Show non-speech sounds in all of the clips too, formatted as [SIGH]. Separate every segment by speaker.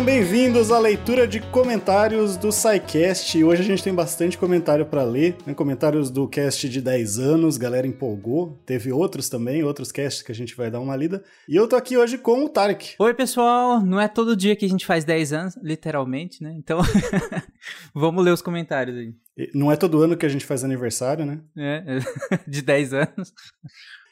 Speaker 1: sejam bem-vindos à leitura de comentários do SciCast. Hoje a gente tem bastante comentário para ler, né? comentários do cast de 10 anos, galera empolgou. Teve outros também, outros casts que a gente vai dar uma lida. E eu tô aqui hoje com o Tarek.
Speaker 2: Oi, pessoal. Não é todo dia que a gente faz 10 anos, literalmente, né? Então, [LAUGHS] vamos ler os comentários aí.
Speaker 1: Não é todo ano que a gente faz aniversário, né?
Speaker 2: É, [LAUGHS] de 10 anos.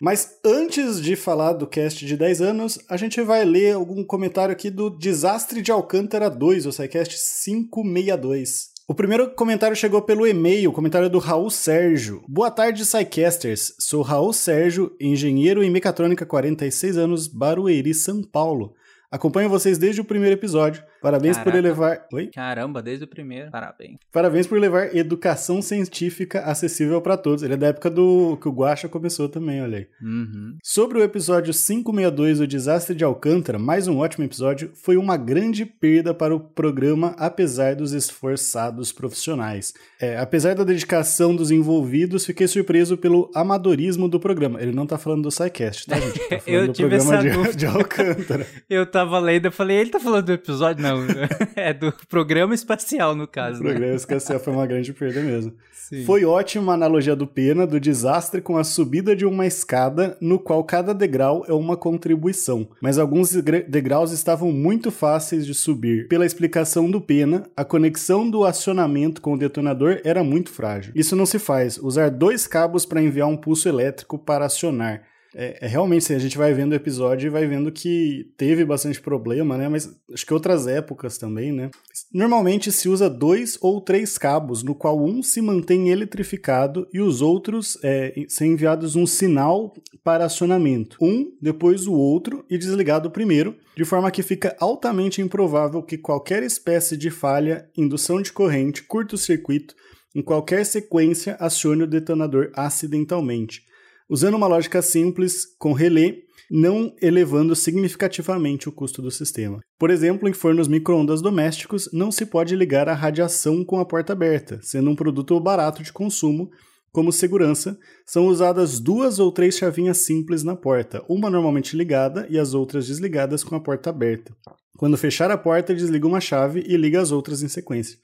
Speaker 1: Mas antes de falar do cast de 10 anos, a gente vai ler algum comentário aqui do Desastre de Alcântara 2, o SciCast 562. O primeiro comentário chegou pelo e-mail, comentário do Raul Sérgio. Boa tarde, SciCasters. Sou Raul Sérgio, engenheiro em mecatrônica, 46 anos, Barueri, São Paulo. Acompanho vocês desde o primeiro episódio. Parabéns Caraca. por levar. Oi?
Speaker 2: Caramba, desde o primeiro. Parabéns.
Speaker 1: Parabéns por levar educação científica acessível para todos. Ele é da época do que o Guacha começou também, olha aí.
Speaker 2: Uhum.
Speaker 1: Sobre o episódio 562, O Desastre de Alcântara, mais um ótimo episódio, foi uma grande perda para o programa, apesar dos esforçados profissionais. É, apesar da dedicação dos envolvidos, fiquei surpreso pelo amadorismo do programa. Ele não tá falando do SciCast, tá, gente? Tá [LAUGHS] falando
Speaker 2: eu
Speaker 1: do
Speaker 2: tive
Speaker 1: programa
Speaker 2: essa
Speaker 1: de, de Alcântara. [LAUGHS]
Speaker 2: eu tava lendo, eu falei, ele tá falando do episódio? Não, [LAUGHS] é do programa espacial, no caso.
Speaker 1: O programa né? espacial foi uma grande perda mesmo.
Speaker 2: Sim.
Speaker 1: Foi ótima a analogia do Pena do desastre com a subida de uma escada, no qual cada degrau é uma contribuição, mas alguns degraus estavam muito fáceis de subir. Pela explicação do Pena, a conexão do acionamento com o detonador era muito frágil. Isso não se faz, usar dois cabos para enviar um pulso elétrico para acionar. É, é, realmente, assim, a gente vai vendo o episódio e vai vendo que teve bastante problema, né? Mas acho que outras épocas também, né? Normalmente se usa dois ou três cabos, no qual um se mantém eletrificado e os outros é, são enviados um sinal para acionamento. Um, depois o outro e desligado primeiro, de forma que fica altamente improvável que qualquer espécie de falha, indução de corrente, curto-circuito, em qualquer sequência acione o detonador acidentalmente usando uma lógica simples com relé, não elevando significativamente o custo do sistema. Por exemplo, em fornos microondas domésticos, não se pode ligar a radiação com a porta aberta, sendo um produto barato de consumo. Como segurança, são usadas duas ou três chavinhas simples na porta, uma normalmente ligada e as outras desligadas com a porta aberta. Quando fechar a porta, desliga uma chave e liga as outras em sequência.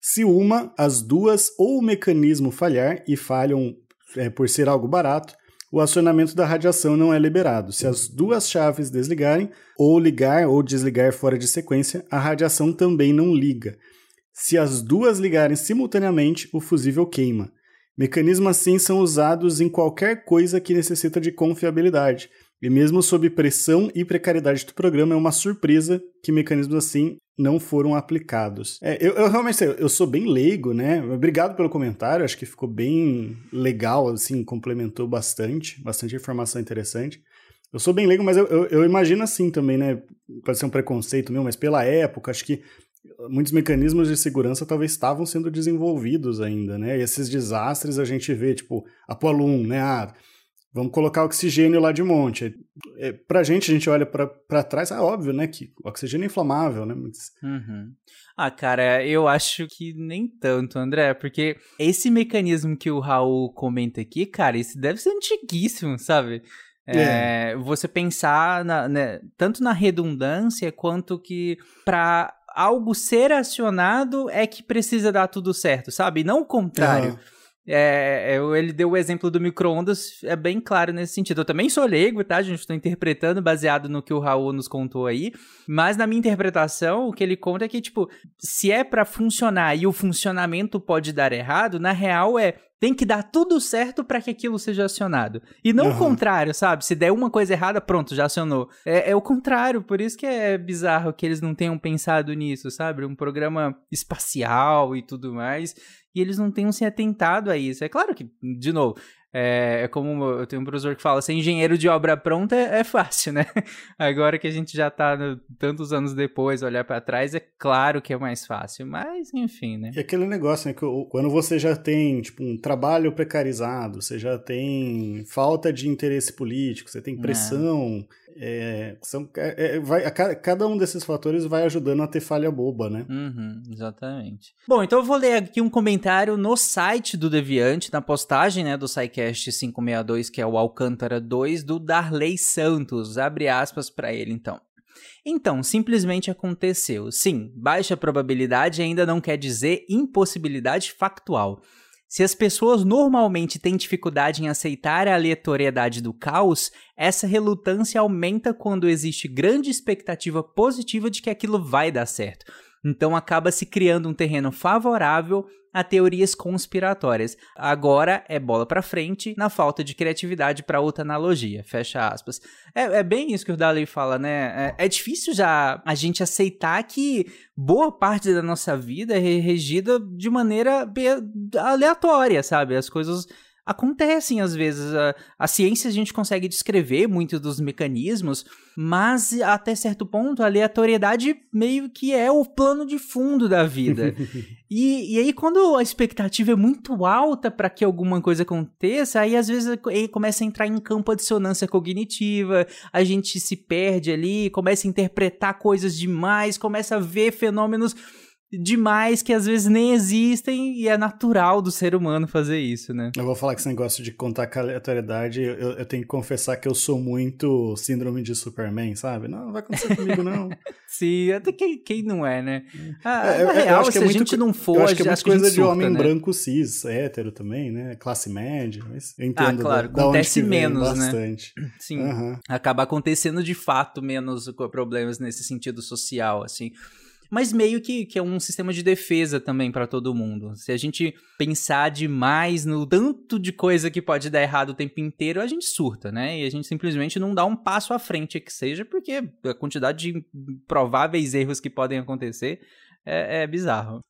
Speaker 1: Se uma, as duas ou o mecanismo falhar e falham é, por ser algo barato, o acionamento da radiação não é liberado. Se as duas chaves desligarem, ou ligar ou desligar fora de sequência, a radiação também não liga. Se as duas ligarem simultaneamente, o fusível queima. Mecanismos assim são usados em qualquer coisa que necessita de confiabilidade. E mesmo sob pressão e precariedade do programa, é uma surpresa que mecanismos assim não foram aplicados. É, eu, eu, realmente eu sou bem leigo, né? Obrigado pelo comentário, acho que ficou bem legal, assim, complementou bastante, bastante informação interessante. Eu sou bem leigo, mas eu, eu, eu imagino assim também, né? Pode ser um preconceito meu, mas pela época, acho que muitos mecanismos de segurança talvez estavam sendo desenvolvidos ainda, né? E esses desastres a gente vê, tipo, Apollo 1, né? Ah, Vamos colocar oxigênio lá de monte. É, pra gente, a gente olha para trás, é óbvio, né? Que oxigênio é inflamável, né? Mas...
Speaker 2: Uhum. Ah, cara, eu acho que nem tanto, André, porque esse mecanismo que o Raul comenta aqui, cara, isso deve ser antiguíssimo, sabe? É, é. Você pensar na, né, tanto na redundância quanto que para algo ser acionado é que precisa dar tudo certo, sabe? E não o contrário. É, é ele deu o exemplo do micro-ondas, é bem claro nesse sentido. Eu também sou leigo, tá, gente? Estou interpretando baseado no que o Raul nos contou aí. Mas na minha interpretação, o que ele conta é que, tipo, se é para funcionar e o funcionamento pode dar errado, na real é tem que dar tudo certo para que aquilo seja acionado. E não uhum. o contrário, sabe? Se der uma coisa errada, pronto, já acionou. É, é, o contrário, por isso que é bizarro que eles não tenham pensado nisso, sabe? Um programa espacial e tudo mais e eles não tenham se atentado a isso. É claro que, de novo, é, é, como eu tenho um professor que fala, ser engenheiro de obra pronta é, é fácil, né? [LAUGHS] Agora que a gente já tá no, tantos anos depois, olhar para trás, é claro que é mais fácil, mas enfim, né?
Speaker 1: E aquele negócio, né, que quando você já tem, tipo, um trabalho precarizado, você já tem falta de interesse político, você tem é. pressão... É é, são, é, é, vai, cada um desses fatores vai ajudando a ter falha boba, né?
Speaker 2: Uhum, exatamente. Bom, então eu vou ler aqui um comentário no site do Deviante, na postagem né, do SciCast 562, que é o Alcântara 2, do Darley Santos. Abre aspas para ele, então. Então, simplesmente aconteceu. Sim, baixa probabilidade ainda não quer dizer impossibilidade factual. Se as pessoas normalmente têm dificuldade em aceitar a aleatoriedade do caos, essa relutância aumenta quando existe grande expectativa positiva de que aquilo vai dar certo. Então acaba se criando um terreno favorável a teorias conspiratórias. Agora é bola para frente na falta de criatividade para outra analogia. Fecha aspas. É, é, bem isso que o Daley fala, né? É, é, difícil já a gente aceitar que boa parte da nossa vida é regida de maneira aleatória, sabe? As coisas acontecem às vezes. A, a ciência a gente consegue descrever muitos dos mecanismos, mas até certo ponto a aleatoriedade meio que é o plano de fundo da vida. [LAUGHS] e, e aí, quando a expectativa é muito alta para que alguma coisa aconteça, aí às vezes aí começa a entrar em campo a dissonância cognitiva, a gente se perde ali, começa a interpretar coisas demais, começa a ver fenômenos demais que às vezes nem existem e é natural do ser humano fazer isso, né?
Speaker 1: Eu vou falar que esse negócio de contar aleatoriedade, eu, eu tenho que confessar que eu sou muito síndrome de Superman, sabe? Não, não vai acontecer comigo, não. [LAUGHS]
Speaker 2: Sim, até quem, quem não é, né? Ah, é, na real, se é a muito, gente não for, eu
Speaker 1: acho que é
Speaker 2: muito
Speaker 1: coisa
Speaker 2: de
Speaker 1: homem
Speaker 2: né?
Speaker 1: branco cis, hétero também, né? Classe média, mas eu entendo
Speaker 2: ah, claro,
Speaker 1: da,
Speaker 2: acontece
Speaker 1: da
Speaker 2: menos,
Speaker 1: né? Bastante. [CLEARS THROAT]
Speaker 2: Sim, uhum. acaba acontecendo de fato menos problemas nesse sentido social, assim mas meio que, que é um sistema de defesa também para todo mundo. Se a gente pensar demais no tanto de coisa que pode dar errado o tempo inteiro, a gente surta, né? E a gente simplesmente não dá um passo à frente que seja, porque a quantidade de prováveis erros que podem acontecer é, é bizarro.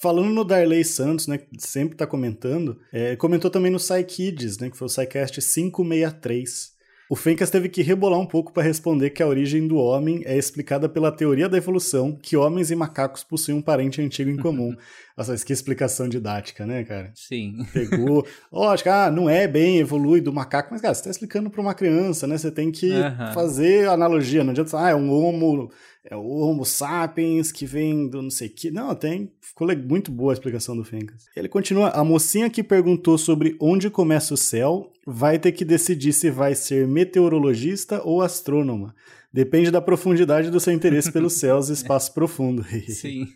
Speaker 1: Falando no Darley Santos, né, que sempre está comentando, é, comentou também no PsyKids, né, que foi o PsyCast 563. O Fencas teve que rebolar um pouco para responder que a origem do homem é explicada pela teoria da evolução, que homens e macacos possuem um parente antigo em comum. [LAUGHS] Nossa, que explicação didática, né, cara?
Speaker 2: Sim.
Speaker 1: Pegou. Lógico, ah, não é bem evolui do macaco, mas, cara, você tá explicando para uma criança, né? Você tem que uhum. fazer analogia. Não adianta, ah, é um homo é o Homo sapiens que vem do não sei o que. Não, tem. Ficou muito boa a explicação do Fencas. Ele continua: a mocinha que perguntou sobre onde começa o céu vai ter que decidir se vai ser meteorologista ou astrônoma. Depende da profundidade do seu interesse pelos [LAUGHS] céus e espaço profundo. [LAUGHS]
Speaker 2: Sim.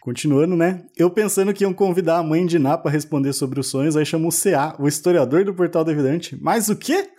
Speaker 1: Continuando, né? Eu pensando que iam convidar a mãe de Ná para responder sobre os sonhos, aí chamou o CA, o historiador do Portal do Evidente. Mas o quê?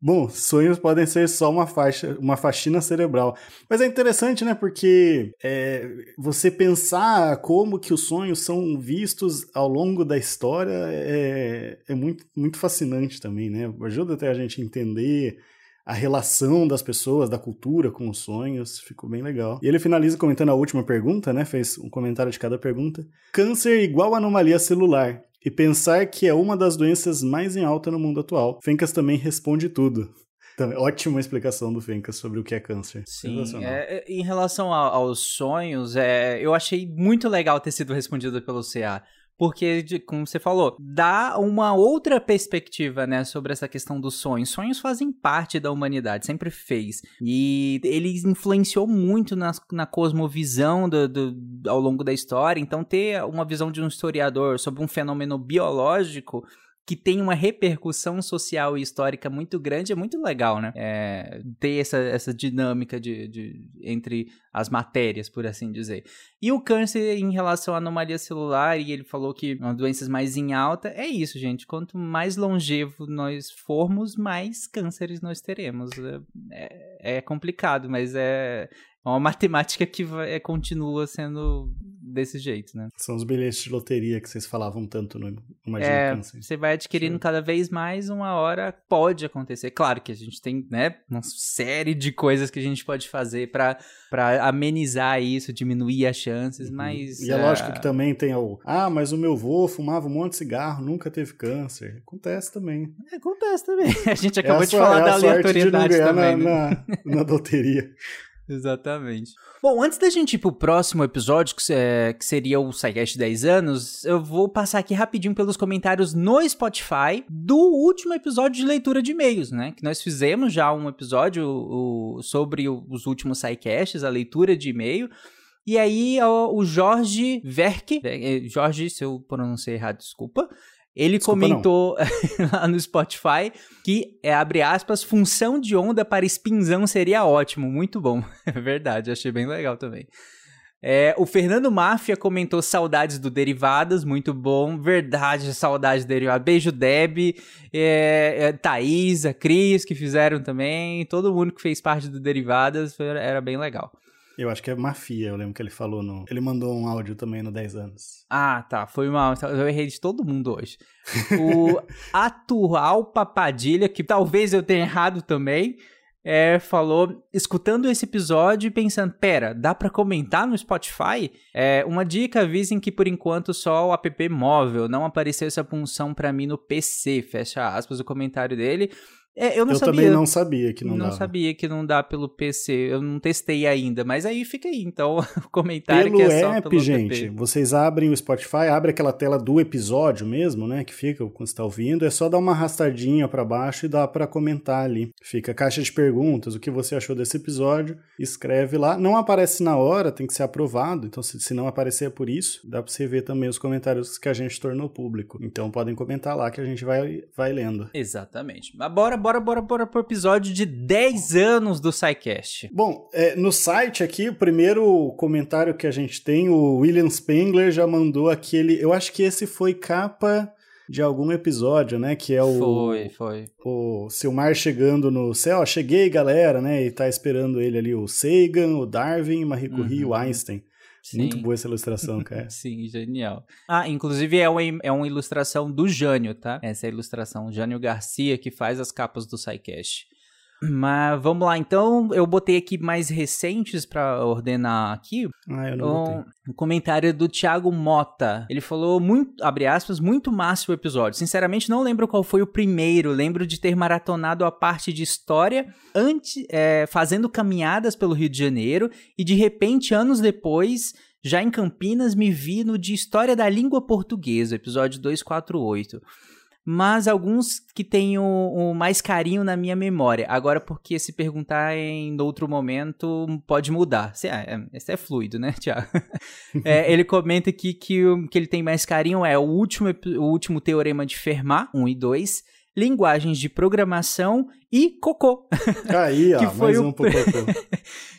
Speaker 1: Bom, sonhos podem ser só uma faixa, uma faxina cerebral. Mas é interessante, né? Porque é, você pensar como que os sonhos são vistos ao longo da história é, é muito, muito fascinante também, né? Ajuda até a gente entender a relação das pessoas, da cultura com os sonhos, ficou bem legal. E ele finaliza comentando a última pergunta, né? Fez um comentário de cada pergunta. Câncer igual anomalia celular e pensar que é uma das doenças mais em alta no mundo atual. Fencas também responde tudo. Então, ótima explicação do Fencas sobre o que é câncer.
Speaker 2: Sim, é, é, em relação a, aos sonhos, é, eu achei muito legal ter sido respondido pelo CA. Porque, como você falou, dá uma outra perspectiva, né, sobre essa questão dos sonhos. Sonhos fazem parte da humanidade, sempre fez. E ele influenciou muito na, na cosmovisão do, do, ao longo da história. Então, ter uma visão de um historiador sobre um fenômeno biológico que tem uma repercussão social e histórica muito grande, é muito legal, né? É, ter essa, essa dinâmica de, de, entre as matérias, por assim dizer. E o câncer em relação à anomalia celular, e ele falou que uma doenças mais em alta, é isso, gente. Quanto mais longevo nós formos, mais cânceres nós teremos. É, é complicado, mas é, é uma [LAUGHS] matemática que vai, é, continua sendo desse jeito, né?
Speaker 1: São os bilhetes de loteria que vocês falavam tanto no Imagina
Speaker 2: é,
Speaker 1: Câncer.
Speaker 2: Você vai adquirindo Sim. cada vez mais, uma hora pode acontecer. Claro que a gente tem, né, uma série de coisas que a gente pode fazer para amenizar isso, diminuir as chances, uhum. mas...
Speaker 1: E é, é lógico que também tem o... Ah, mas o meu vô fumava um monte de cigarro, nunca teve câncer. Acontece também.
Speaker 2: É, acontece também. [LAUGHS] A gente acabou é a de falar é da aleatoriedade também.
Speaker 1: Na, né? na, na loteria. [LAUGHS]
Speaker 2: Exatamente. Bom, antes da gente ir pro próximo episódio, que, é, que seria o SciCast 10 anos, eu vou passar aqui rapidinho pelos comentários no Spotify do último episódio de leitura de e-mails, né? Que nós fizemos já um episódio o, sobre os últimos SciCasts, a leitura de e-mail. E aí o, Jorge Verk, é, Jorge, se eu pronunciei errado, desculpa, Ele Desculpa, comentou [LAUGHS] lá no Spotify que, é, abre aspas, função de onda para spinzão seria ótimo. Muito bom. [LAUGHS] É verdade, achei bem legal também. É, o Fernando Máfia comentou saudades do Derivadas, muito bom. Verdade, saudades do Derivadas. Beijo, Deb, é, é, Thaís, a Cris, que fizeram também. Todo mundo que fez parte do Derivadas foi, era bem legal.
Speaker 1: Eu acho que é Mafia, eu lembro que ele falou no. Ele mandou um áudio também no 10 anos.
Speaker 2: Ah, tá. Foi mal. Eu errei de todo mundo hoje. O [LAUGHS] Atual Papadilha, que talvez eu tenha errado também é, falou, escutando esse episódio e pensando, pera, dá para comentar no Spotify? É, uma dica, avisem que por enquanto só o app móvel, não apareceu essa função para mim no PC, fecha aspas o comentário dele. É, eu não
Speaker 1: eu
Speaker 2: sabia.
Speaker 1: também não sabia que não,
Speaker 2: não
Speaker 1: dava.
Speaker 2: Não sabia que não dá pelo PC. Eu não testei ainda, mas aí fica aí, então, [LAUGHS] o comentário
Speaker 1: pelo
Speaker 2: que é
Speaker 1: só app, pelo gente, app. vocês abrem o Spotify, abre aquela tela do episódio mesmo, né, que fica quando está ouvindo, é só dar uma arrastadinha para baixo e dá para comentar ali. Fica caixa de perguntas, o que você achou desse episódio, escreve lá. Não aparece na hora, tem que ser aprovado, então se, se não aparecer é por isso. Dá para você ver também os comentários que a gente tornou público. Então podem comentar lá que a gente vai vai lendo.
Speaker 2: Exatamente. Mas bora, bora bora, bora, bora pro episódio de 10 anos do SciCast.
Speaker 1: Bom, é, no site aqui, o primeiro comentário que a gente tem, o William Spengler já mandou aquele. Eu acho que esse foi capa de algum episódio, né? Que é o.
Speaker 2: Foi, foi.
Speaker 1: O Silmar chegando no céu. Cheguei, galera, né? E tá esperando ele ali o Sagan, o Darwin, Marie Curie e o uhum. Einstein. Sim. Muito boa essa ilustração, cara. [LAUGHS]
Speaker 2: Sim, genial. Ah, inclusive é uma, é uma ilustração do Jânio, tá? Essa é a ilustração. Jânio Garcia, que faz as capas do SciCast. Mas vamos lá, então eu botei aqui mais recentes para ordenar aqui.
Speaker 1: Ah, eu não um, botei.
Speaker 2: um comentário do Thiago Mota. Ele falou muito, abre aspas, muito massa o episódio. Sinceramente não lembro qual foi o primeiro. Lembro de ter maratonado a parte de história antes, é, fazendo caminhadas pelo Rio de Janeiro e de repente anos depois já em Campinas me vi no de História da Língua Portuguesa, episódio 248 mas alguns que tenho o, mais carinho na minha memória. Agora, porque se perguntar em outro momento, pode mudar. Isso é, é, é fluido, né, [LAUGHS] Tiago? é, [LAUGHS] ele comenta aqui que o que ele tem mais carinho é o último, o último teorema de Fermat, 1 e 2, linguagens de programação e cocô.
Speaker 1: Aí, [LAUGHS] ó, que foi mais um o... pro cocô.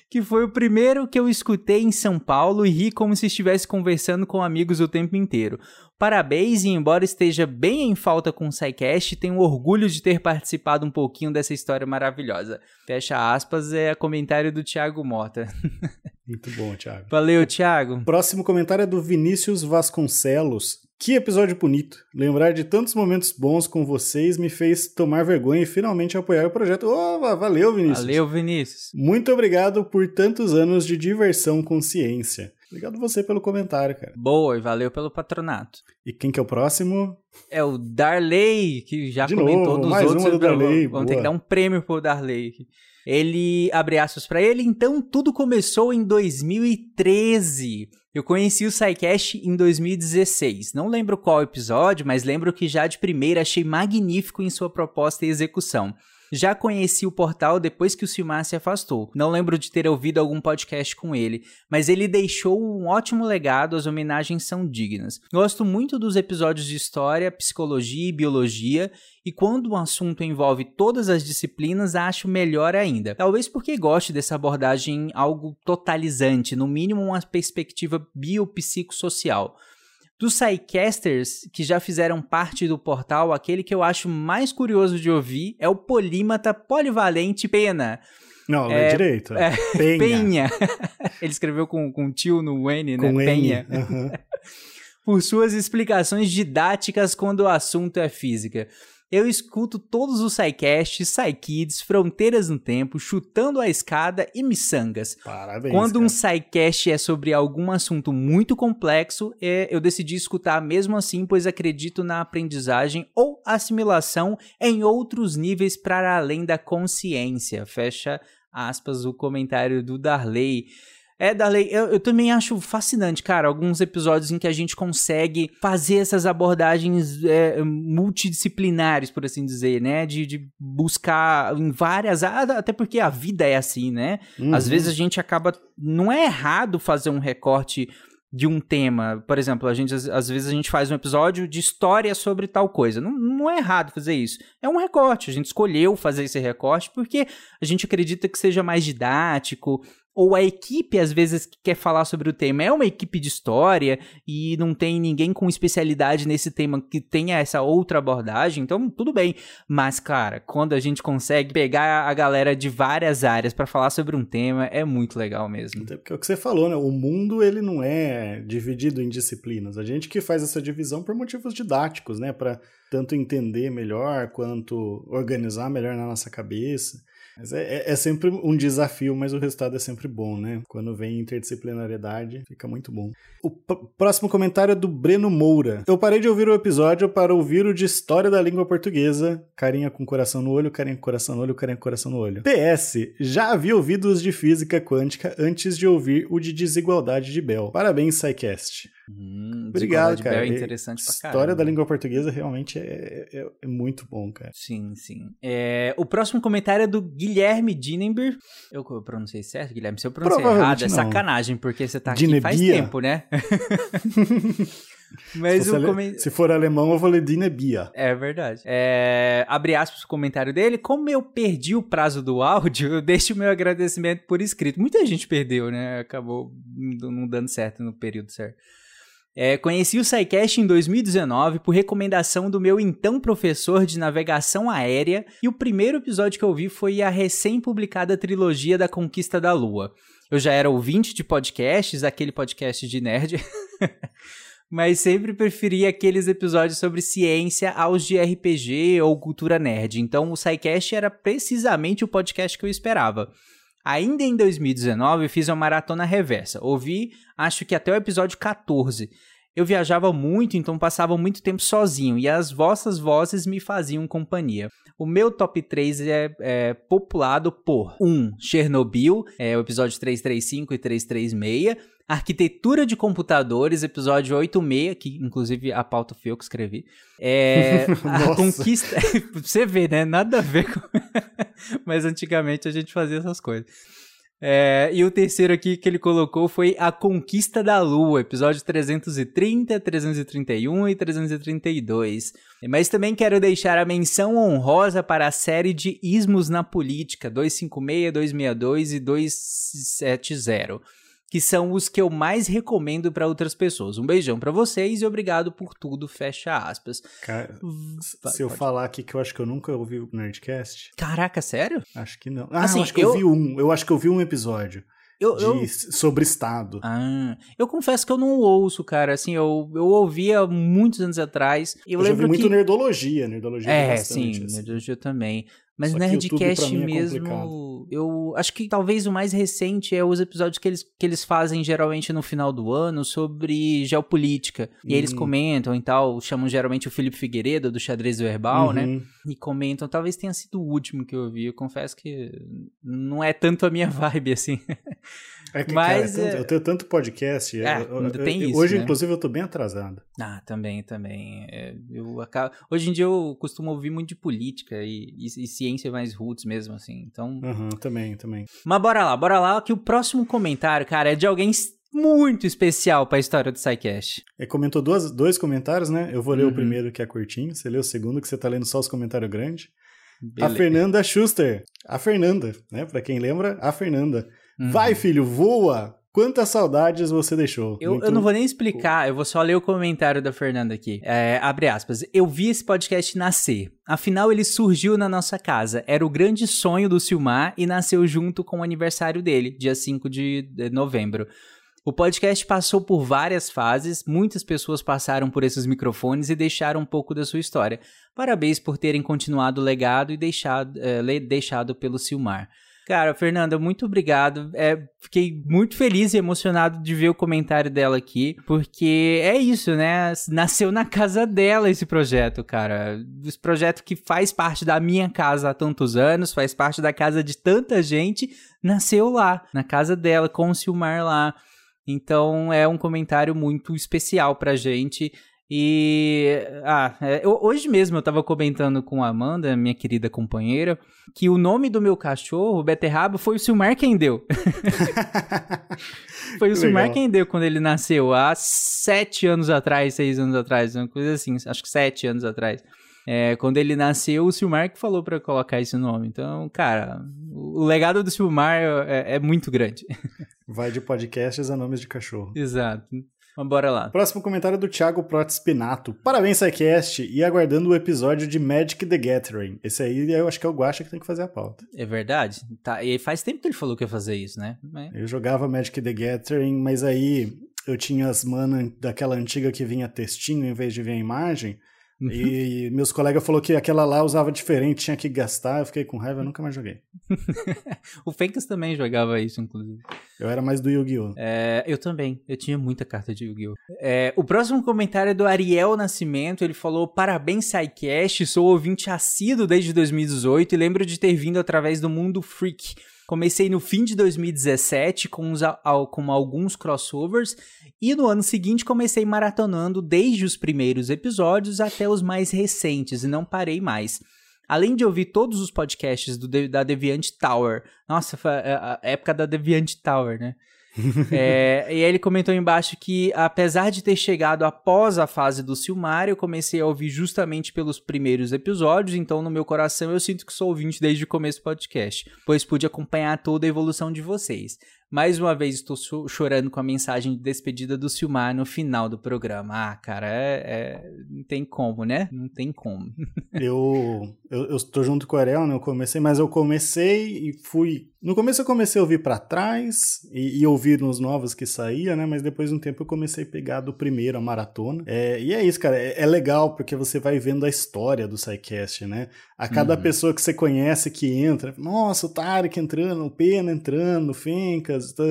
Speaker 2: Que foi o primeiro que eu escutei em São Paulo e ri como se estivesse conversando com amigos o tempo inteiro. Parabéns e embora esteja bem em falta com o SciCast, tenho orgulho de ter participado um pouquinho dessa história maravilhosa. Fecha aspas, é comentário do Thiago Mota. [LAUGHS]
Speaker 1: Muito bom, Thiago.
Speaker 2: Valeu, Thiago.
Speaker 1: Próximo comentário é do Vinícius Vasconcelos. Que episódio bonito! Lembrar de tantos momentos bons com vocês me fez tomar vergonha e finalmente apoiar o projeto. Oh, valeu, Vinícius!
Speaker 2: Valeu, Vinícius!
Speaker 1: Muito obrigado por tantos anos de diversão com ciência. Obrigado você pelo comentário, cara.
Speaker 2: Boa, e valeu pelo patronato.
Speaker 1: E quem que é o próximo?
Speaker 2: É o Darley, que já
Speaker 1: de
Speaker 2: comentou
Speaker 1: novo,
Speaker 2: dos
Speaker 1: mais
Speaker 2: outros.
Speaker 1: Uma do Darley,
Speaker 2: vamos ter que dar um prêmio pro Darley. Ele abre aspas para ele, então tudo começou em 2013. Eu conheci o SciCast em 2016. Não lembro qual episódio, mas lembro que já de primeira achei magnífico em sua proposta e execução. Já conheci o portal depois que o Silmar se afastou. Não lembro de ter ouvido algum podcast com ele, mas ele deixou um ótimo legado, as homenagens são dignas. Gosto muito dos episódios de história, psicologia e biologia, e quando o assunto envolve todas as disciplinas, acho melhor ainda. Talvez porque goste dessa abordagem algo totalizante, no mínimo uma perspectiva biopsicossocial. Dos sidecasters que já fizeram parte do portal, aquele que eu acho mais curioso de ouvir é o polímata polivalente Pena.
Speaker 1: Não, é, é direito. É,
Speaker 2: Penha. Penha. [LAUGHS] Ele escreveu com, com tio no N, né?
Speaker 1: Com
Speaker 2: Penha.
Speaker 1: N. Uhum. [LAUGHS]
Speaker 2: Por suas explicações didáticas quando o assunto é física. Eu escuto todos os SciCasts, SciKids, Fronteiras no Tempo, Chutando a Escada e Missangas.
Speaker 1: Parabéns.
Speaker 2: Quando
Speaker 1: cara.
Speaker 2: um SciCast é sobre algum assunto muito complexo, é, eu decidi escutar mesmo assim, pois acredito na aprendizagem ou assimilação em outros níveis para além da consciência. Fecha aspas o comentário do Darley. É, Darley, eu, eu, também acho fascinante, cara, alguns episódios em que a gente consegue fazer essas abordagens é, multidisciplinares, por assim dizer, né? De, de, buscar em várias. Até porque a vida é assim, né? Uhum. Às vezes a gente acaba. Não é errado fazer um recorte de um tema. Por exemplo, a gente às vezes a gente faz um episódio de história sobre tal coisa. Não, não é errado fazer isso. É um recorte. A gente escolheu fazer esse recorte porque a gente acredita que seja mais didático, ou a equipe às vezes que quer falar sobre o tema é uma equipe de história e não tem ninguém com especialidade nesse tema que tenha essa outra abordagem, então tudo bem. Mas cara, quando a gente consegue pegar a galera de várias áreas para falar sobre um tema, é muito legal mesmo.
Speaker 1: Até porque é o que você falou, né? O mundo ele não é dividido em disciplinas. A gente que faz essa divisão por motivos didáticos, né, para tanto entender melhor quanto organizar melhor na nossa cabeça. Mas é, é, é, sempre um desafio, mas o resultado é sempre bom, né? Quando vem interdisciplinariedade, fica muito bom. O próximo comentário é do Breno Moura. Eu parei de ouvir o episódio para ouvir o de História da Língua Portuguesa. Carinha com coração no olho, carinha com coração no olho, carinha com coração no olho. PS, já havia ouvido os de Física Quântica antes de ouvir o de Desigualdade de Bell. Parabéns, SciCast.
Speaker 2: Hum, Obrigado, cara. É interessante pra
Speaker 1: caramba. História da língua portuguesa realmente é, é, é muito bom, cara.
Speaker 2: Sim, sim. É, o próximo comentário é do Guilherme Dinenber. Eu, eu pronunciei certo, Guilherme? Se eu pronunciei errado, é sacanagem, porque você tá aqui faz tempo, né? [LAUGHS]
Speaker 1: Mas se, o se for alemão, eu vou ler Dinebia.
Speaker 2: É verdade. É... Abre aspas o comentário dele. Como eu perdi o prazo do áudio, eu deixo o meu agradecimento por escrito. Muita gente perdeu, né? Acabou não dando certo no período certo. É, conheci o SciCast em 2019 por recomendação do meu então professor de navegação aérea e o primeiro episódio que eu vi foi a recém-publicada trilogia da Conquista da Lua. Eu já era ouvinte de podcasts, aquele podcast de nerd, [LAUGHS] mas sempre preferi aqueles episódios sobre ciência aos de RPG ou cultura nerd. Então o SciCast era precisamente o podcast que eu esperava. Ainda em 2019, eu fiz uma maratona reversa. Ouvi, acho que até o episódio 14. Eu viajava muito, então passava muito tempo sozinho e as vossas vozes me faziam companhia. O meu top 3 é, é populado por 1. Um, Chernobyl, é o episódio 335 e 336. Arquitetura de Computadores, episódio 86, que inclusive a pauta foi eu que escrevi. É, [LAUGHS] a conquista. [LAUGHS] Você vê, né? Nada a ver com. [LAUGHS] Mas antigamente a gente fazia essas coisas. É, e o terceiro aqui que ele colocou foi A Conquista da Lua, episódio 330, 331 e 332. Mas também quero deixar a menção honrosa para a série de Ismos na Política, 256, 262 e 270 que são os que eu mais recomendo para outras pessoas. Um beijão para vocês e obrigado por tudo, fecha aspas.
Speaker 1: Cara, Vai, se eu pode... falar aqui que eu acho que eu nunca ouvi o Nerdcast.
Speaker 2: Caraca, sério?
Speaker 1: Acho que não. Ah, assim, eu acho que eu... eu vi um. Eu acho que eu vi um episódio. Eu, de, eu... sobre Estado.
Speaker 2: Ah, eu confesso que eu não ouço, cara. Assim, eu, eu ouvia muitos anos atrás. Eu, eu lembro
Speaker 1: muito que... nerdologia, nerdologia
Speaker 2: é, sim, assim. nerdologia também. Mas Só Nerdcast é mesmo, eu acho que talvez o mais recente é os episódios que eles, que eles fazem geralmente no final do ano sobre geopolítica. E eles hum. comentam e tal, chamam geralmente o Felipe Figueiredo do Xadrez Verbal, né? uhum. né? E comentam, talvez tenha sido o último que eu vi. Eu confesso que não é tanto a minha [LAUGHS] vibe assim.
Speaker 1: É que, Mas, cara, é tanto, é... eu tenho tanto podcast.
Speaker 2: É, eu, eu, tem eu, isso,
Speaker 1: hoje,
Speaker 2: né?
Speaker 1: inclusive, eu tô bem atrasado.
Speaker 2: Ah, também, também. É, eu acabo... Hoje em dia eu costumo ouvir muito de política e, e, e ciência mais roots mesmo, assim. Então.
Speaker 1: Uhum, também, também.
Speaker 2: Mas bora lá, bora lá, que o próximo comentário, cara, é de alguém muito especial para a história do SciCast.
Speaker 1: Ele comentou duas, dois comentários, né? Eu vou ler uhum. o primeiro, que é curtinho. Você lê o segundo, que você tá lendo só os comentários grandes. Beleza. A Fernanda Schuster. A Fernanda, né? Para quem lembra, a Fernanda. Uhum. Vai, filho, voa! Quantas saudades você deixou?
Speaker 2: Eu, Muito... eu não vou nem explicar, eu vou só ler o comentário da Fernanda aqui. É, abre aspas. Eu vi esse podcast nascer. Afinal, ele surgiu na nossa casa. Era o grande sonho do Silmar e nasceu junto com o aniversário dele, dia 5 de novembro. O podcast passou por várias fases, muitas pessoas passaram por esses microfones e deixaram um pouco da sua história. Parabéns por terem continuado o legado e deixado, é, deixado pelo Silmar. Cara, Fernanda, muito obrigado. É, fiquei muito feliz e emocionado de ver o comentário dela aqui, porque é isso, né? Nasceu na casa dela esse projeto, cara. Esse projeto que faz parte da minha casa há tantos anos, faz parte da casa de tanta gente, nasceu lá, na casa dela, com o Silmar lá. Então é um comentário muito especial pra gente. E ah, é, eu, hoje mesmo eu tava comentando com a Amanda, minha querida companheira, que o nome do meu cachorro, Beterraba, foi o Silmar quem deu. [LAUGHS] foi o Silmar quem deu quando ele nasceu, há sete anos atrás, seis anos atrás, uma coisa assim, acho que sete anos atrás. É, quando ele nasceu, o Silmar que falou para colocar esse nome. Então, cara, o legado do Silmar é, é muito grande.
Speaker 1: Vai de podcasts a nomes de cachorro. [LAUGHS]
Speaker 2: Exato. Mas bora lá.
Speaker 1: Próximo comentário é do Thiago Protespinato. Parabéns, SciCast, e aguardando o episódio de Magic the Gathering. Esse aí eu acho que é o Guacha que tem que fazer a pauta.
Speaker 2: É verdade. Tá, e faz tempo que ele falou que ia fazer isso, né?
Speaker 1: Mas... Eu jogava Magic the Gathering, mas aí eu tinha as mana daquela antiga que vinha textinho em vez de vir a imagem. Uhum. E meus colegas falaram que aquela lá usava diferente, tinha que gastar. Eu fiquei com raiva, nunca mais joguei. [LAUGHS]
Speaker 2: o Fencas também jogava isso, inclusive.
Speaker 1: Eu era mais do Yu-Gi-Oh!
Speaker 2: É, eu também. Eu tinha muita carta de Yu-Gi-Oh! É, o próximo comentário é do Ariel Nascimento. Ele falou: Parabéns, SciCast. Sou ouvinte assíduo desde 2018 e lembro de ter vindo através do Mundo Freak. Comecei no fim de 2017 com, uns, com alguns crossovers e no ano seguinte comecei maratonando desde os primeiros episódios até os mais recentes e não parei mais. Além de ouvir todos os podcasts do, da Deviant Tower. Nossa, a época da Deviant Tower, né? [LAUGHS] é, e aí ele comentou embaixo que, apesar de ter chegado após a fase do Silmar, eu comecei a ouvir justamente pelos primeiros episódios, então no meu coração eu sinto que sou ouvinte desde o começo do podcast, pois pude acompanhar toda a evolução de vocês. Mais uma vez estou chorando com a mensagem de despedida do Silmar no final do programa. Ah, cara, é, é não tem como, né? Não tem como. [LAUGHS]
Speaker 1: eu, eu, tô junto com o Ariel, né? Eu comecei, mas eu comecei e fui. No começo eu comecei a ouvir para trás e, e, ouvir nos novos que saía, né? Mas depois de um tempo eu comecei a pegar do primeiro a maratona. É, e é isso, cara. É, é, legal porque você vai vendo a história do SciCast, né? A cada uhum. pessoa que você conhece que entra, nossa, o Tarek entrando, o Pena entrando, o Fencas, tá...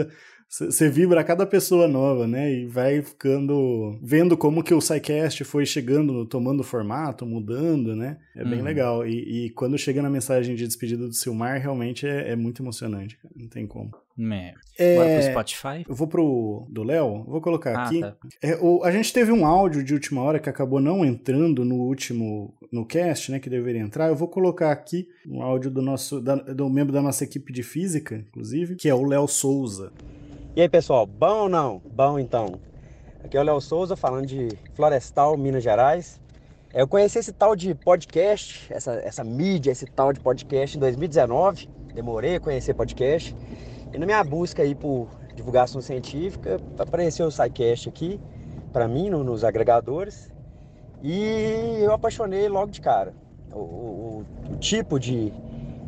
Speaker 1: Você vibra a cada pessoa nova, né? E vai ficando. vendo como que o SciCast foi chegando, tomando formato, mudando, né? É bem uhum. legal. E, e, quando chega na mensagem de despedida do Silmar, realmente é, é muito emocionante, cara. Não tem como.
Speaker 2: É. É, Bora pro Spotify?
Speaker 1: Eu vou pro do Léo, vou colocar ah, aqui. Tá. É, o, a gente teve um áudio de última hora que acabou não entrando no último no cast, né? Que deveria entrar. Eu vou colocar aqui um áudio do nosso da, do membro da nossa equipe de física, inclusive, que é o Léo Souza.
Speaker 3: E aí, pessoal, bom ou não? Bom então. Aqui é o Léo Souza falando de Florestal, Minas Gerais. É, eu conheci esse tal de podcast, essa, essa mídia, esse tal de podcast em 2019. Demorei a conhecer podcast. E na minha busca aí por divulgação científica, apareceu o SciCast aqui, para mim, no, nos agregadores. E eu apaixonei logo de cara. O, o, o tipo de,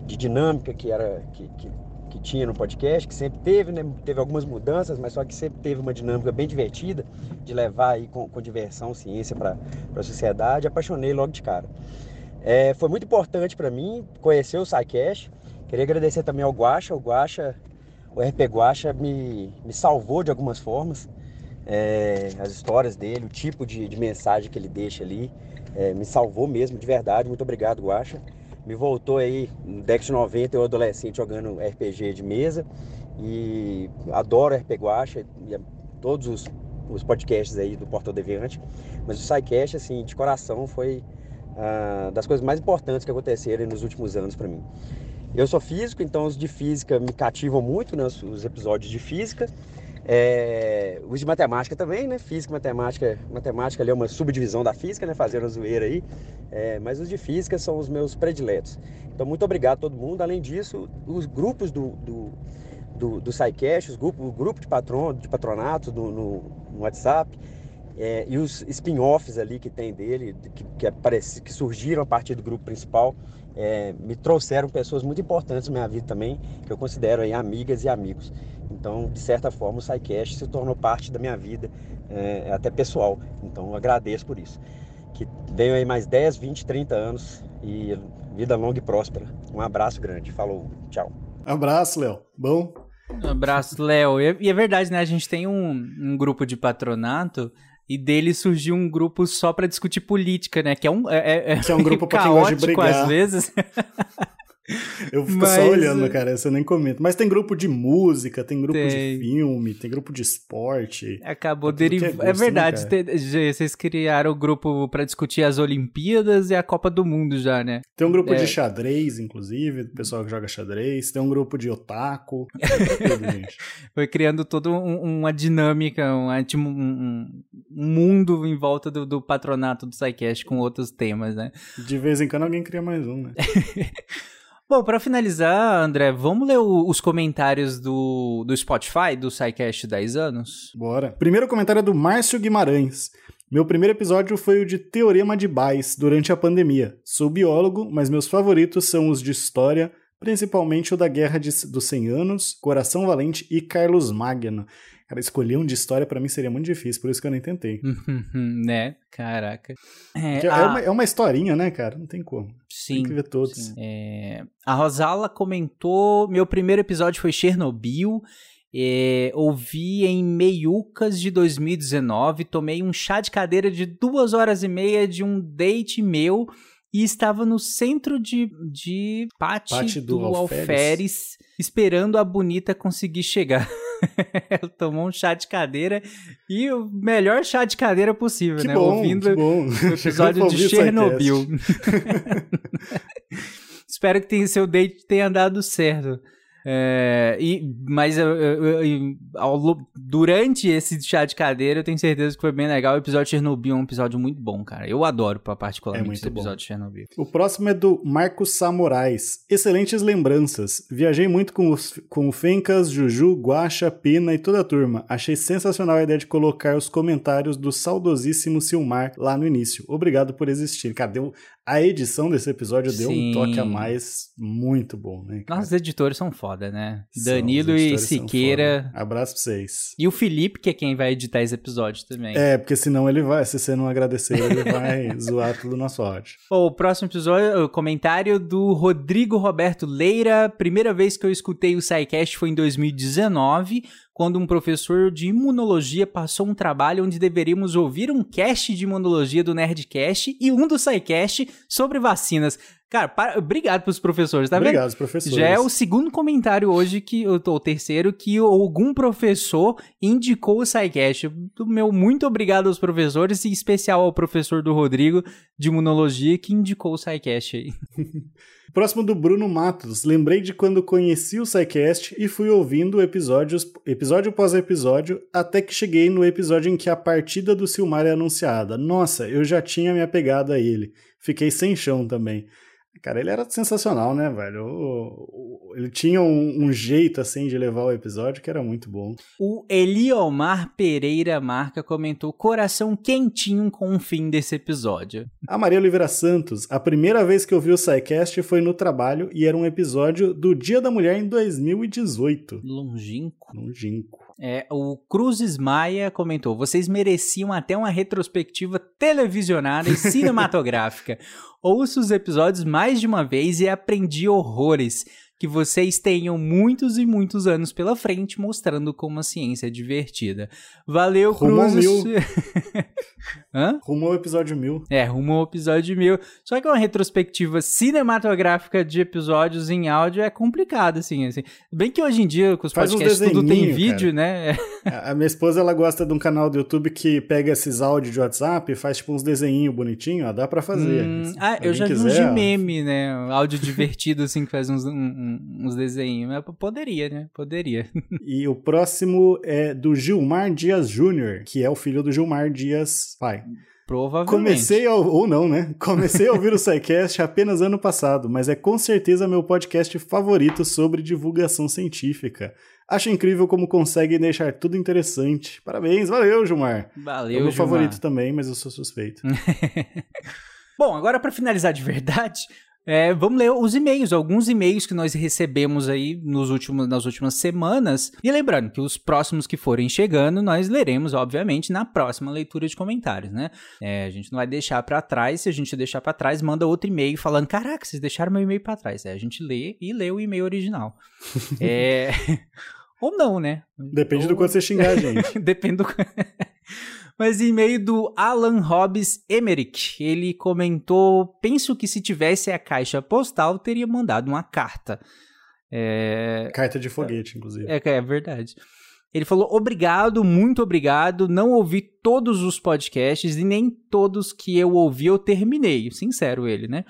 Speaker 3: de dinâmica que era que, que que tinha no podcast, que sempre teve, né? Teve algumas mudanças, mas só que sempre teve uma dinâmica bem divertida de levar aí com, com diversão, ciência para a sociedade. Apaixonei logo de cara. É, foi muito importante para mim conhecer o SciCast. Queria agradecer também ao Guacha. O Guacha, o RP Guacha me, me salvou de algumas formas. É, as histórias dele, o tipo de, de mensagem que ele deixa ali, é, me salvou mesmo, de verdade. Muito obrigado, Guacha me voltou aí no década de 90, eu adolescente jogando RPG de mesa. E adoro RPG Guacha e todos os, os podcasts aí do Portal Deviante, mas o SciCast, assim, de coração foi ah, das coisas mais importantes que aconteceram nos últimos anos para mim. Eu sou físico, então os de física me cativam muito, né, os episódios de física, é, os de matemática também, né? Física matemática. Matemática ali é uma subdivisão da física, né? Fazendo a zoeira aí. É, mas os de física são os meus prediletos. Então, muito obrigado a todo mundo. Além disso, os grupos do, do, do, do SciCast, os grupos, o grupo de, patron, de patronato no, no, no WhatsApp, é, e os spin-offs ali que tem dele, que, que, aparece, que surgiram a partir do grupo principal, é, me trouxeram pessoas muito importantes na minha vida também, que eu considero aí amigas e amigos. Então, de certa forma, o SciCast se tornou parte da minha vida, é, até pessoal. Então, eu agradeço por isso. Que venham aí mais 10, 20, 30 anos e vida longa e próspera. Um abraço grande. Falou. Tchau.
Speaker 1: Abraço, Léo. Bom?
Speaker 2: Um abraço, Léo. E é verdade, né? A gente tem um, um grupo de patronato e dele surgiu um grupo só para discutir política, né? Que é um, é, é,
Speaker 1: que é um grupo para quem gosta de brigar.
Speaker 2: às vezes. [LAUGHS]
Speaker 1: Eu fico Mas... só olhando, cara, você nem comenta. Mas tem grupo de música, tem grupo tem. de filme, tem grupo de esporte.
Speaker 2: Acabou derivando. É, é, verdade, né, vocês criaram o grupo para discutir as Olimpíadas e a Copa do Mundo já, né?
Speaker 1: Tem um grupo é. de xadrez, inclusive, do pessoal que joga xadrez. Tem um grupo de otaku. [LAUGHS] tudo,
Speaker 2: Foi criando toda um, uma dinâmica, um, um, um, mundo em volta do, do patronato do SciCast com outros temas, né?
Speaker 1: De vez em quando alguém cria mais um, né? [LAUGHS]
Speaker 2: Bom, para finalizar, André, vamos ler o, os comentários do, do Spotify, do SciCast 10 anos?
Speaker 1: Bora. Primeiro comentário é do Márcio Guimarães. Meu primeiro episódio foi o de Teorema de Bayes, durante a pandemia. Sou biólogo, mas meus favoritos são os de história, principalmente o da Guerra de, dos 100 Anos, Coração Valente e Carlos Magno. Cara, escolher um de história para mim seria muito difícil, por isso que eu nem tentei. [LAUGHS]
Speaker 2: né? Caraca.
Speaker 1: É, é, a... uma, é, uma, historinha, né, cara? Não tem como.
Speaker 2: Sim.
Speaker 1: Tem que ver todos.
Speaker 2: É... A Rosala comentou: meu primeiro episódio foi Chernobyl. É, ouvi em Meiucas de 2019, tomei um chá de cadeira de duas horas e meia de um date meu e estava no centro de, de Pate, do, do Alferes. Alferes, esperando a bonita conseguir chegar. [LAUGHS] Ela [LAUGHS] tomou um chá de cadeira e o melhor chá de cadeira possível,
Speaker 1: que
Speaker 2: né?
Speaker 1: Bom, Ouvindo o
Speaker 2: episódio de Chernobyl. [LAUGHS] Espero que tenha, seu date tenha dado certo. É, e, mas eu, eu, eu, ao, durante esse chá de cadeira, eu tenho certeza que foi bem legal. O episódio de Chernobyl é um episódio muito bom, cara. Eu adoro, particularmente, é esse episódio bom. de Chernobyl.
Speaker 1: O próximo é do Marcos Samorais. Excelentes lembranças. Viajei muito com, os, com o Fencas, Juju, Guacha, Pina e toda a turma. Achei sensacional a ideia de colocar os comentários do saudosíssimo Silmar lá no início. Obrigado por existir. Cara, deu, a edição desse episódio deu Sim. um toque a mais muito bom, né?
Speaker 2: Cara? Nossos editores são foda, né? São, Danilo e Siqueira.
Speaker 1: Abraço pra vocês.
Speaker 2: E o Felipe, que é quem vai editar esse episódio também.
Speaker 1: É, porque senão ele vai, se você não agradecer, ele vai [LAUGHS] zoar tudo nosso áudio.
Speaker 2: O próximo episódio, o comentário do Rodrigo Roberto Leira. Primeira vez que eu escutei o SciCast foi em 2019 quando um professor de imunologia passou um trabalho onde deveríamos ouvir um cast de imunologia do Nerdcast e um do SciCast sobre vacinas. Cara, para... obrigado pros professores, tá
Speaker 1: vendo?
Speaker 2: Obrigado,
Speaker 1: professores.
Speaker 2: Já é o segundo comentário hoje, que o terceiro, que algum professor indicou o SciCast. Meu muito obrigado aos professores, e em especial ao professor do Rodrigo, de imunologia, que indicou o SciCast aí. [LAUGHS]
Speaker 1: Próximo do Bruno Matos. Lembrei de quando conheci o SciCast e fui ouvindo episódios, episódio após episódio, até que cheguei no episódio em que a partida do Silmar é anunciada. Nossa, eu já tinha me apegado a ele. Fiquei sem chão também. Cara, ele era sensacional, né, velho? Ele tinha um, um, jeito, assim, de levar o episódio que era muito bom.
Speaker 2: O Eliomar Pereira Marca comentou coração quentinho com o fim desse episódio.
Speaker 1: A Maria Oliveira Santos, a primeira vez que eu vi o SciCast foi no trabalho e era um episódio do Dia da Mulher em 2018.
Speaker 2: Longínquo.
Speaker 1: Longínquo.
Speaker 2: É, o Cruzes Maia comentou: vocês mereciam até uma retrospectiva televisionada e cinematográfica. [LAUGHS] Ouço os episódios mais de uma vez e aprendi horrores que vocês tenham muitos e muitos anos pela frente mostrando como a ciência é divertida. Valeu,
Speaker 1: rumo Cruz. Ao mil. [LAUGHS] Hã? Rumo ao episódio mil.
Speaker 2: É, rumo ao episódio mil. Só que uma retrospectiva cinematográfica de episódios em áudio é complicado, assim. assim. Bem que hoje em dia, com os Faz podcasts, tudo tem vídeo,
Speaker 1: cara. né? a minha esposa, ela gosta de um canal do YouTube que pega esses áudios de WhatsApp e faz tipo uns desenhinhos bonitinhos, ó, dá pra fazer.
Speaker 2: Hum, ah, eu já quiser, vi uns de meme, né? Áudio divertido, assim, que faz uns... Um, uns desenhos. Mas poderia, né? Poderia. [LAUGHS]
Speaker 1: e o próximo é do Gilmar Dias Júnior, que é o filho do Gilmar Dias pai.
Speaker 2: Provavelmente.
Speaker 1: Comecei, a, ou não, né? Comecei a ouvir o [LAUGHS] SciCast apenas ano passado, mas é com certeza meu podcast favorito sobre divulgação científica. Acho incrível como consegue deixar tudo interessante. Parabéns, valeu, Gilmar.
Speaker 2: Valeu,
Speaker 1: É o meu
Speaker 2: Gilmar.
Speaker 1: favorito também, mas eu sou suspeito. [LAUGHS]
Speaker 2: Bom, agora para finalizar de verdade, é, vamos ler os e-mails, alguns e-mails que nós recebemos aí nos últimos, nas últimas semanas. E lembrando que os próximos que forem chegando, nós leremos, obviamente, na próxima leitura de comentários, né? É, a gente não vai deixar para trás. Se a gente deixar para trás, manda outro e-mail falando: Caraca, vocês deixaram meu e-mail para trás. É, a gente lê e lê o e-mail original. [LAUGHS] é. [LAUGHS] Ou não, né?
Speaker 1: Depende Ou... do quanto você xingar a gente. [LAUGHS]
Speaker 2: Depende do. Mas e-mail do Alan Hobbs Emerick. Ele comentou: Penso que se tivesse a caixa postal, teria mandado uma carta.
Speaker 1: É... Carta de foguete, inclusive.
Speaker 2: É, é verdade. Ele falou: obrigado, muito obrigado. Não ouvi todos os podcasts e nem todos que eu ouvi eu terminei. Sincero ele, né?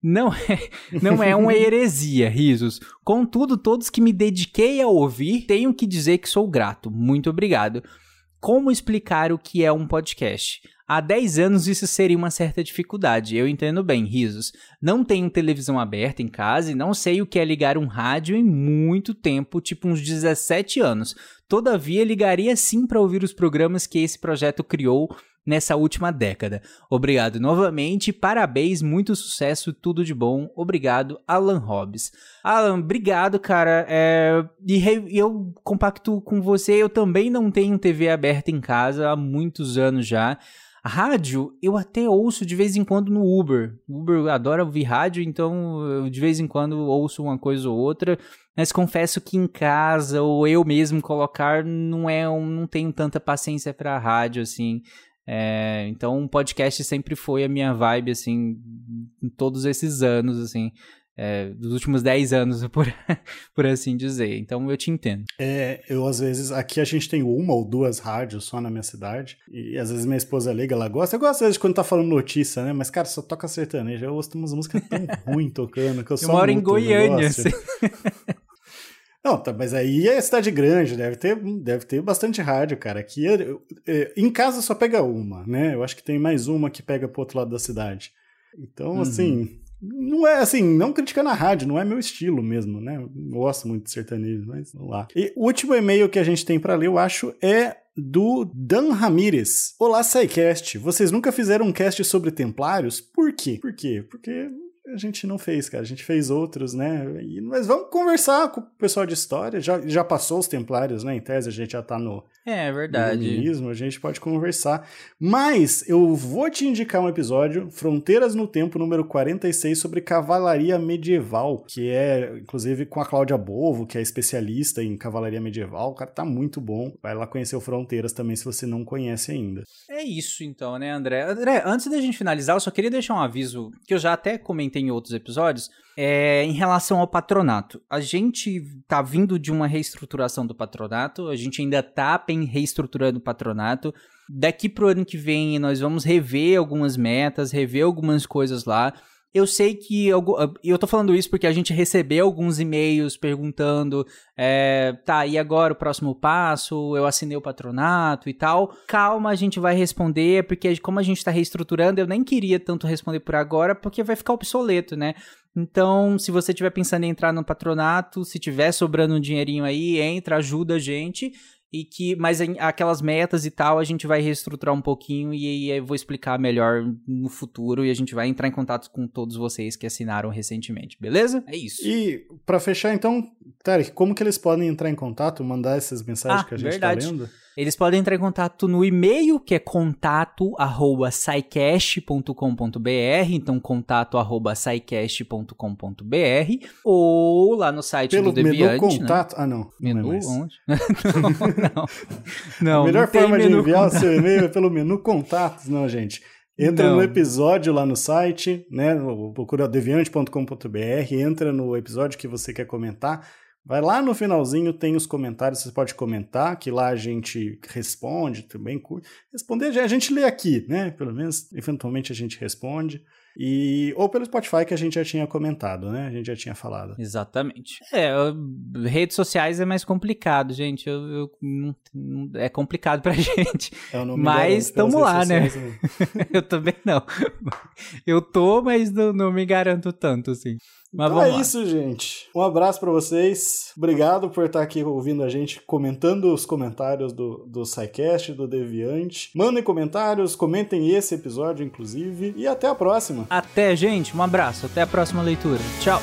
Speaker 2: Não é, não é uma [LAUGHS] heresia, risos. Contudo, todos que me dediquei a ouvir, tenho que dizer que sou grato. Muito obrigado. Como explicar o que é um podcast? Há 10 anos isso seria uma certa dificuldade, eu entendo bem, risos. Não tenho televisão aberta em casa e não sei o que é ligar um rádio em muito tempo, tipo uns 17 anos. Todavia, ligaria sim para ouvir os programas que esse projeto criou nessa última década. Obrigado novamente, parabéns, muito sucesso, tudo de bom. Obrigado, Alan Hobbs. Alan, obrigado, cara. É, e eu compacto com você, eu também não tenho TV aberta em casa há muitos anos já. Rádio eu até ouço de vez em quando no Uber. Uber adora ouvir rádio, então eu de vez em quando ouço uma coisa ou outra. Mas confesso que em casa ou eu mesmo colocar não é, não tenho tanta paciência para rádio assim. É, então, um podcast sempre foi a minha vibe, assim, em todos esses anos, assim, é, dos últimos 10 anos, [LAUGHS] por, por assim dizer. Então, eu te entendo.
Speaker 1: É, eu às vezes, aqui a gente tem uma ou duas rádios só na minha cidade, e às vezes minha esposa liga, ela gosta. Eu gosto às vezes quando tá falando notícia, né? Mas, cara, só toca sertanejo. Eu ouço umas músicas tão [LAUGHS] ruins tocando que eu, eu só
Speaker 2: moro em Goiânia, assim. [LAUGHS]
Speaker 1: Não, tá, mas aí é cidade grande, deve ter, deve ter bastante rádio, cara. Aqui, é, é, em casa só pega uma, né? Eu acho que tem mais uma que pega pro outro lado da cidade. Então, uhum. assim, não é assim, não criticando a rádio, não é meu estilo mesmo, né? Eu gosto muito de sertanejo, mas vamos lá. E o último e-mail que a gente tem para ler, eu acho, é do Dan Ramírez. Olá, SciCast. Vocês nunca fizeram um cast sobre templários? Por quê? Por quê? Porque a gente não fez, cara. A gente fez outros, né? E, mas vamos conversar com o pessoal de história. Já, já passou os Templários, né? Em tese, a gente já tá no.
Speaker 2: É, é verdade.
Speaker 1: No a gente pode conversar. Mas eu vou te indicar um episódio, Fronteiras no Tempo, número 46, sobre cavalaria medieval, que é, inclusive, com a Cláudia Bovo, que é especialista em cavalaria medieval. O cara tá muito bom. Vai lá conhecer o Fronteiras também, se você não conhece ainda.
Speaker 2: É isso, então, né, André? André, antes da gente finalizar, eu só queria deixar um aviso que eu já até comentei em outros episódios, é em relação ao patronato. A gente tá vindo de uma reestruturação do patronato, a gente ainda tá reestruturando o patronato. Daqui pro ano que vem nós vamos rever algumas metas, rever algumas coisas lá. Eu sei que. Eu, eu tô falando isso porque a gente recebeu alguns e-mails perguntando: é, tá, e agora o próximo passo? Eu assinei o patronato e tal. Calma, a gente vai responder, porque como a gente tá reestruturando, eu nem queria tanto responder por agora, porque vai ficar obsoleto, né? Então, se você estiver pensando em entrar no patronato, se tiver sobrando um dinheirinho aí, entra, ajuda a gente e que mas aquelas metas e tal a gente vai reestruturar um pouquinho e aí eu vou explicar melhor no futuro e a gente vai entrar em contato com todos vocês que assinaram recentemente, beleza? É isso.
Speaker 1: E para fechar então, Tarek, como que eles podem entrar em contato, mandar essas mensagens ah, que a gente tá verdade. tá lendo?
Speaker 2: Eles podem entrar em contato no e-mail, que é contato arroba então contato arroba ou lá no site
Speaker 1: Pelo
Speaker 2: do Deviante.
Speaker 1: Menu né? contato?
Speaker 2: Né?
Speaker 1: Ah, não.
Speaker 2: Menu
Speaker 1: não
Speaker 2: é onde? [LAUGHS] não, não.
Speaker 1: A melhor
Speaker 2: não
Speaker 1: forma de enviar contato. o seu [LAUGHS] e-mail é pelo menu contatos, não, gente. Entra não. no episódio lá no site, né? Procura deviante.com.br, entra no episódio que você quer comentar Vai lá no finalzinho, tem os comentários, você pode comentar, que lá a gente responde também. Responder, a gente lê aqui, né? Pelo menos, eventualmente a gente responde. E, ou pelo Spotify que a gente já tinha comentado, né? A gente já tinha falado.
Speaker 2: Exatamente. É, redes sociais é mais complicado, gente. Eu, eu é complicado pra [LAUGHS] gente. É, mas estamos lá, né? [LAUGHS] eu também não. Eu tô, mas não, não me garanto tanto, assim. Mas
Speaker 1: então é isso, gente. Um abraço para vocês. Obrigado por estar aqui ouvindo a gente, comentando os comentários do, do SciCast, do Deviante. Mandem comentários, comentem esse episódio, inclusive. E até a próxima.
Speaker 2: Até, gente. Um abraço. Até a próxima leitura. Tchau.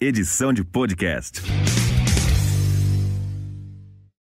Speaker 4: Edição de podcast.